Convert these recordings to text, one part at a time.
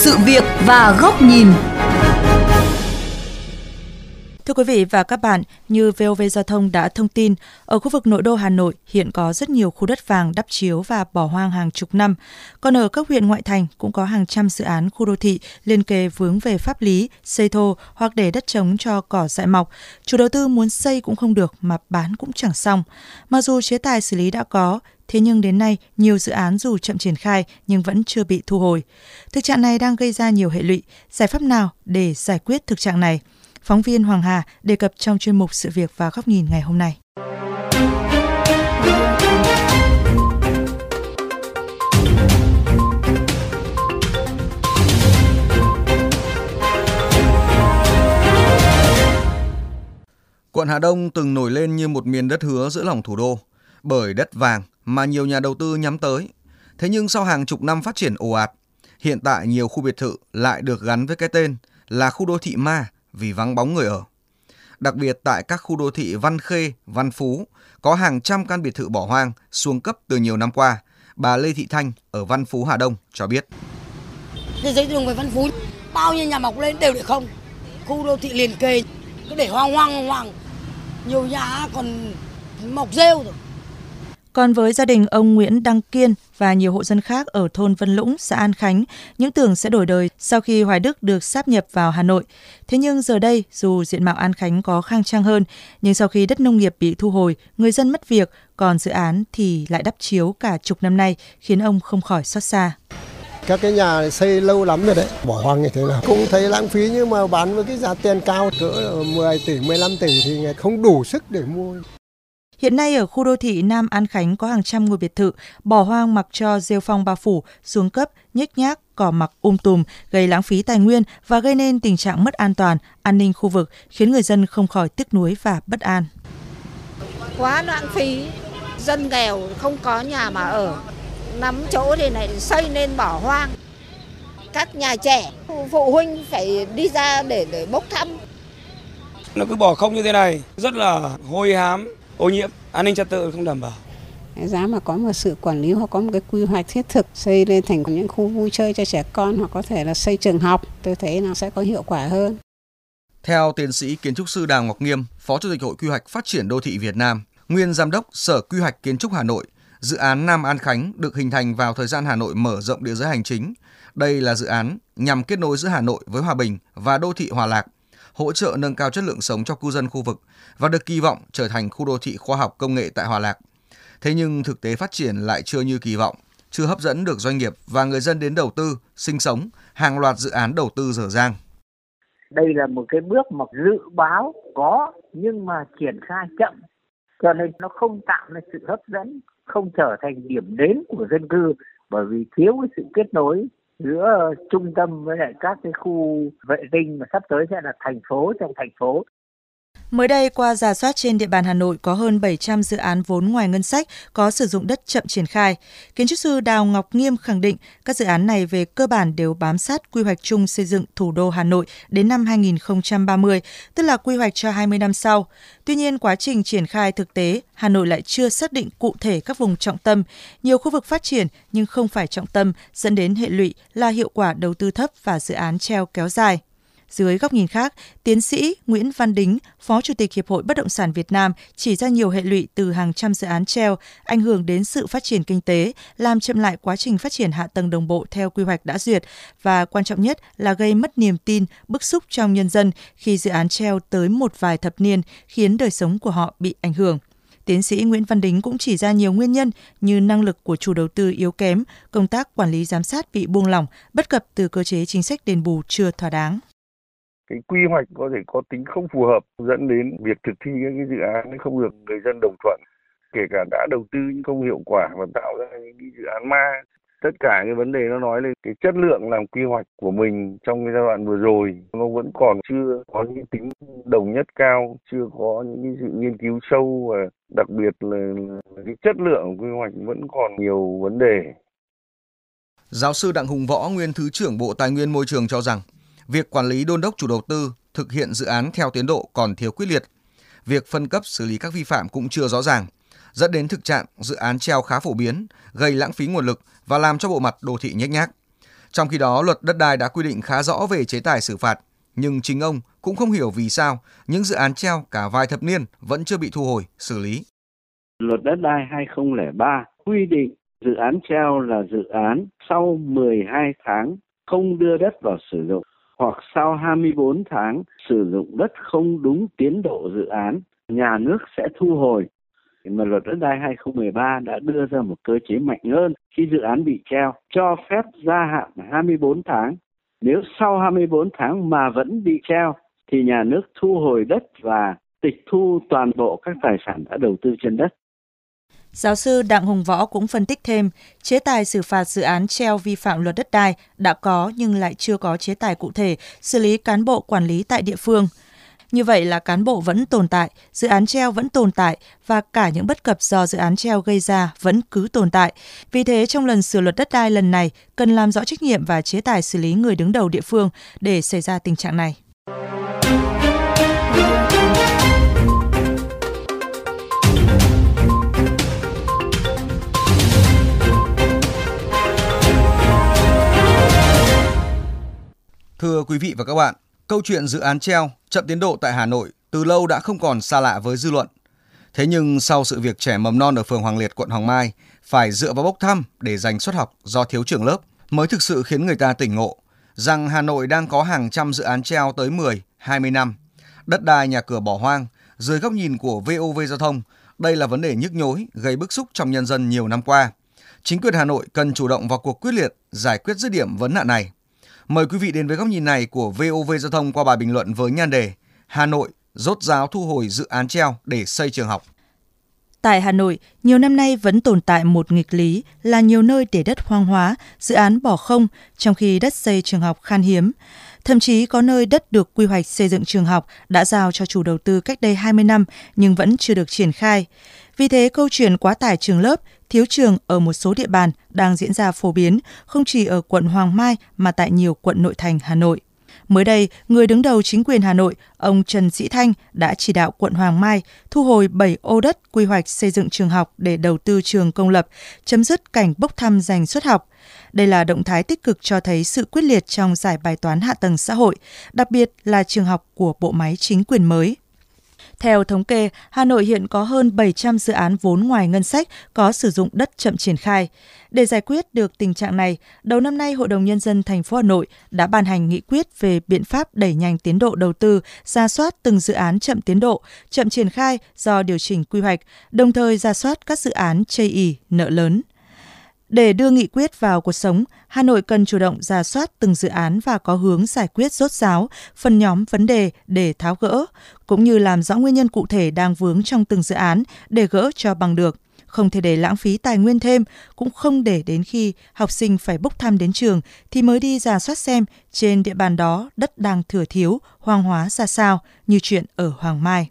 sự việc và góc nhìn. Thưa quý vị và các bạn, như VOV Giao thông đã thông tin, ở khu vực nội đô Hà Nội hiện có rất nhiều khu đất vàng đắp chiếu và bỏ hoang hàng chục năm. Còn ở các huyện ngoại thành cũng có hàng trăm dự án khu đô thị liên kề vướng về pháp lý, xây thô hoặc để đất trống cho cỏ dại mọc. Chủ đầu tư muốn xây cũng không được mà bán cũng chẳng xong. Mặc dù chế tài xử lý đã có, Thế nhưng đến nay, nhiều dự án dù chậm triển khai nhưng vẫn chưa bị thu hồi. Thực trạng này đang gây ra nhiều hệ lụy. Giải pháp nào để giải quyết thực trạng này? Phóng viên Hoàng Hà đề cập trong chuyên mục Sự việc và góc nhìn ngày hôm nay. Quận Hà Đông từng nổi lên như một miền đất hứa giữa lòng thủ đô, bởi đất vàng mà nhiều nhà đầu tư nhắm tới. Thế nhưng sau hàng chục năm phát triển ồ ạt, hiện tại nhiều khu biệt thự lại được gắn với cái tên là khu đô thị ma vì vắng bóng người ở. Đặc biệt tại các khu đô thị Văn Khê, Văn Phú có hàng trăm căn biệt thự bỏ hoang xuống cấp từ nhiều năm qua. Bà Lê Thị Thanh ở Văn Phú Hà Đông cho biết. Thế giấy đường về Văn Phú bao nhiêu nhà mọc lên đều để không. Khu đô thị liền kề cứ để hoang hoang hoang. Nhiều nhà còn mọc rêu rồi. Còn với gia đình ông Nguyễn Đăng Kiên và nhiều hộ dân khác ở thôn Vân Lũng, xã An Khánh, những tưởng sẽ đổi đời sau khi Hoài Đức được sáp nhập vào Hà Nội. Thế nhưng giờ đây, dù diện mạo An Khánh có khang trang hơn, nhưng sau khi đất nông nghiệp bị thu hồi, người dân mất việc, còn dự án thì lại đắp chiếu cả chục năm nay, khiến ông không khỏi xót xa. Các cái nhà xây lâu lắm rồi đấy bỏ hoang như thế là cũng thấy lãng phí nhưng mà bán với cái giá tiền cao cỡ 10 tỷ 15 tỷ thì không đủ sức để mua. Hiện nay ở khu đô thị Nam An Khánh có hàng trăm ngôi biệt thự bỏ hoang mặc cho rêu phong bao phủ, xuống cấp, nhếch nhác, cỏ mặc um tùm, gây lãng phí tài nguyên và gây nên tình trạng mất an toàn, an ninh khu vực, khiến người dân không khỏi tiếc nuối và bất an. Quá lãng phí, dân nghèo không có nhà mà ở, nắm chỗ thì lại xây nên bỏ hoang. Các nhà trẻ, phụ huynh phải đi ra để, để bốc thăm. Nó cứ bỏ không như thế này, rất là hôi hám, ô nhiễm, an ninh trật tự không đảm bảo. Giá mà có một sự quản lý hoặc có một cái quy hoạch thiết thực xây lên thành những khu vui chơi cho trẻ con hoặc có thể là xây trường học, tôi thấy nó sẽ có hiệu quả hơn. Theo tiến sĩ kiến trúc sư Đào Ngọc Nghiêm, Phó Chủ tịch Hội Quy hoạch Phát triển Đô thị Việt Nam, nguyên Giám đốc Sở Quy hoạch Kiến trúc Hà Nội, dự án Nam An Khánh được hình thành vào thời gian Hà Nội mở rộng địa giới hành chính. Đây là dự án nhằm kết nối giữa Hà Nội với Hòa Bình và đô thị Hòa Lạc, hỗ trợ nâng cao chất lượng sống cho cư dân khu vực và được kỳ vọng trở thành khu đô thị khoa học công nghệ tại Hòa Lạc. Thế nhưng thực tế phát triển lại chưa như kỳ vọng, chưa hấp dẫn được doanh nghiệp và người dân đến đầu tư, sinh sống, hàng loạt dự án đầu tư dở dang. Đây là một cái bước mà dự báo có nhưng mà triển khai chậm, cho nên nó không tạo nên sự hấp dẫn, không trở thành điểm đến của dân cư bởi vì thiếu cái sự kết nối giữa trung tâm với lại các cái khu vệ tinh mà sắp tới sẽ là thành phố, trong thành phố. Mới đây, qua giả soát trên địa bàn Hà Nội có hơn 700 dự án vốn ngoài ngân sách có sử dụng đất chậm triển khai. Kiến trúc sư Đào Ngọc Nghiêm khẳng định các dự án này về cơ bản đều bám sát quy hoạch chung xây dựng thủ đô Hà Nội đến năm 2030, tức là quy hoạch cho 20 năm sau. Tuy nhiên, quá trình triển khai thực tế, Hà Nội lại chưa xác định cụ thể các vùng trọng tâm, nhiều khu vực phát triển nhưng không phải trọng tâm, dẫn đến hệ lụy là hiệu quả đầu tư thấp và dự án treo kéo dài. Dưới góc nhìn khác, tiến sĩ Nguyễn Văn Đính, Phó Chủ tịch Hiệp hội Bất động sản Việt Nam chỉ ra nhiều hệ lụy từ hàng trăm dự án treo ảnh hưởng đến sự phát triển kinh tế, làm chậm lại quá trình phát triển hạ tầng đồng bộ theo quy hoạch đã duyệt và quan trọng nhất là gây mất niềm tin, bức xúc trong nhân dân khi dự án treo tới một vài thập niên khiến đời sống của họ bị ảnh hưởng. Tiến sĩ Nguyễn Văn Đính cũng chỉ ra nhiều nguyên nhân như năng lực của chủ đầu tư yếu kém, công tác quản lý giám sát bị buông lỏng, bất cập từ cơ chế chính sách đền bù chưa thỏa đáng cái quy hoạch có thể có tính không phù hợp dẫn đến việc thực thi các cái dự án không được người dân đồng thuận kể cả đã đầu tư nhưng không hiệu quả và tạo ra những cái dự án ma. Tất cả cái vấn đề nó nói lên cái chất lượng làm quy hoạch của mình trong cái giai đoạn vừa rồi nó vẫn còn chưa có những tính đồng nhất cao chưa có những cái sự nghiên cứu sâu và đặc biệt là, là cái chất lượng quy hoạch vẫn còn nhiều vấn đề. Giáo sư Đặng Hùng Võ, nguyên Thứ trưởng Bộ Tài nguyên Môi trường cho rằng Việc quản lý đôn đốc chủ đầu tư thực hiện dự án theo tiến độ còn thiếu quyết liệt. Việc phân cấp xử lý các vi phạm cũng chưa rõ ràng, dẫn đến thực trạng dự án treo khá phổ biến, gây lãng phí nguồn lực và làm cho bộ mặt đô thị nhếch nhác. Trong khi đó, luật đất đai đã quy định khá rõ về chế tài xử phạt, nhưng chính ông cũng không hiểu vì sao những dự án treo cả vài thập niên vẫn chưa bị thu hồi, xử lý. Luật đất đai 2003 quy định dự án treo là dự án sau 12 tháng không đưa đất vào sử dụng hoặc sau 24 tháng sử dụng đất không đúng tiến độ dự án, nhà nước sẽ thu hồi. Mà luật đất đai 2013 đã đưa ra một cơ chế mạnh hơn khi dự án bị treo, cho phép gia hạn 24 tháng. Nếu sau 24 tháng mà vẫn bị treo, thì nhà nước thu hồi đất và tịch thu toàn bộ các tài sản đã đầu tư trên đất. Giáo sư Đặng Hùng Võ cũng phân tích thêm, chế tài xử phạt dự án treo vi phạm luật đất đai đã có nhưng lại chưa có chế tài cụ thể xử lý cán bộ quản lý tại địa phương. Như vậy là cán bộ vẫn tồn tại, dự án treo vẫn tồn tại và cả những bất cập do dự án treo gây ra vẫn cứ tồn tại. Vì thế trong lần sửa luật đất đai lần này cần làm rõ trách nhiệm và chế tài xử lý người đứng đầu địa phương để xảy ra tình trạng này. Thưa quý vị và các bạn, câu chuyện dự án treo chậm tiến độ tại Hà Nội từ lâu đã không còn xa lạ với dư luận. Thế nhưng sau sự việc trẻ mầm non ở phường Hoàng Liệt, quận Hoàng Mai phải dựa vào bốc thăm để giành suất học do thiếu trưởng lớp mới thực sự khiến người ta tỉnh ngộ rằng Hà Nội đang có hàng trăm dự án treo tới 10, 20 năm. Đất đai nhà cửa bỏ hoang, dưới góc nhìn của VOV Giao thông, đây là vấn đề nhức nhối, gây bức xúc trong nhân dân nhiều năm qua. Chính quyền Hà Nội cần chủ động vào cuộc quyết liệt giải quyết dứt điểm vấn nạn này. Mời quý vị đến với góc nhìn này của VOV Giao thông qua bài bình luận với nhan đề Hà Nội rốt ráo thu hồi dự án treo để xây trường học. Tại Hà Nội, nhiều năm nay vẫn tồn tại một nghịch lý là nhiều nơi để đất hoang hóa, dự án bỏ không, trong khi đất xây trường học khan hiếm. Thậm chí có nơi đất được quy hoạch xây dựng trường học đã giao cho chủ đầu tư cách đây 20 năm nhưng vẫn chưa được triển khai. Vì thế, câu chuyện quá tải trường lớp, thiếu trường ở một số địa bàn đang diễn ra phổ biến, không chỉ ở quận Hoàng Mai mà tại nhiều quận nội thành Hà Nội. Mới đây, người đứng đầu chính quyền Hà Nội, ông Trần Sĩ Thanh đã chỉ đạo quận Hoàng Mai thu hồi 7 ô đất quy hoạch xây dựng trường học để đầu tư trường công lập, chấm dứt cảnh bốc thăm giành suất học. Đây là động thái tích cực cho thấy sự quyết liệt trong giải bài toán hạ tầng xã hội, đặc biệt là trường học của bộ máy chính quyền mới. Theo thống kê, Hà Nội hiện có hơn 700 dự án vốn ngoài ngân sách có sử dụng đất chậm triển khai. Để giải quyết được tình trạng này, đầu năm nay Hội đồng nhân dân thành phố Hà Nội đã ban hành nghị quyết về biện pháp đẩy nhanh tiến độ đầu tư, ra soát từng dự án chậm tiến độ, chậm triển khai do điều chỉnh quy hoạch, đồng thời ra soát các dự án chây ì, nợ lớn. Để đưa nghị quyết vào cuộc sống, Hà Nội cần chủ động ra soát từng dự án và có hướng giải quyết rốt ráo, phân nhóm vấn đề để tháo gỡ, cũng như làm rõ nguyên nhân cụ thể đang vướng trong từng dự án để gỡ cho bằng được. Không thể để lãng phí tài nguyên thêm, cũng không để đến khi học sinh phải bốc thăm đến trường thì mới đi ra soát xem trên địa bàn đó đất đang thừa thiếu, hoang hóa ra sao, như chuyện ở Hoàng Mai.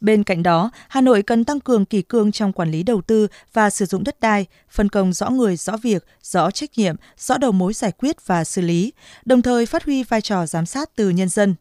Bên cạnh đó, Hà Nội cần tăng cường kỷ cương trong quản lý đầu tư và sử dụng đất đai, phân công rõ người, rõ việc, rõ trách nhiệm, rõ đầu mối giải quyết và xử lý, đồng thời phát huy vai trò giám sát từ nhân dân.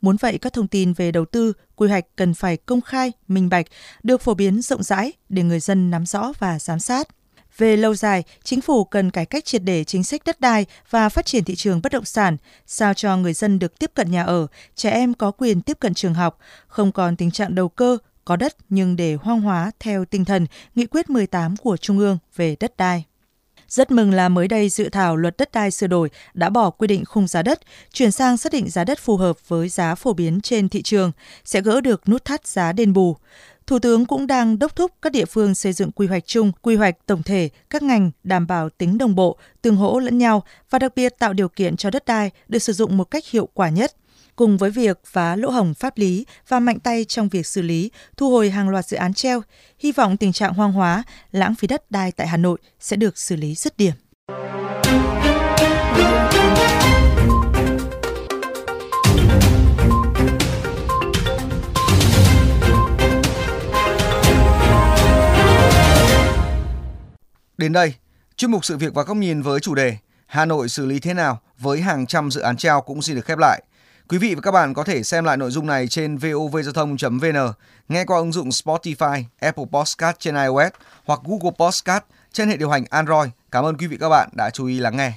Muốn vậy, các thông tin về đầu tư, quy hoạch cần phải công khai, minh bạch, được phổ biến rộng rãi để người dân nắm rõ và giám sát. Về lâu dài, chính phủ cần cải cách triệt để chính sách đất đai và phát triển thị trường bất động sản, sao cho người dân được tiếp cận nhà ở, trẻ em có quyền tiếp cận trường học, không còn tình trạng đầu cơ, có đất nhưng để hoang hóa theo tinh thần Nghị quyết 18 của Trung ương về đất đai. Rất mừng là mới đây dự thảo luật đất đai sửa đổi đã bỏ quy định khung giá đất, chuyển sang xác định giá đất phù hợp với giá phổ biến trên thị trường, sẽ gỡ được nút thắt giá đền bù. Thủ tướng cũng đang đốc thúc các địa phương xây dựng quy hoạch chung, quy hoạch tổng thể các ngành đảm bảo tính đồng bộ, tương hỗ lẫn nhau và đặc biệt tạo điều kiện cho đất đai được sử dụng một cách hiệu quả nhất. Cùng với việc phá lỗ hổng pháp lý và mạnh tay trong việc xử lý, thu hồi hàng loạt dự án treo, hy vọng tình trạng hoang hóa, lãng phí đất đai tại Hà Nội sẽ được xử lý dứt điểm. Đến đây, chuyên mục sự việc và góc nhìn với chủ đề Hà Nội xử lý thế nào với hàng trăm dự án treo cũng xin được khép lại. Quý vị và các bạn có thể xem lại nội dung này trên vovgiao thông.vn, nghe qua ứng dụng Spotify, Apple Podcast trên iOS hoặc Google Podcast trên hệ điều hành Android. Cảm ơn quý vị và các bạn đã chú ý lắng nghe.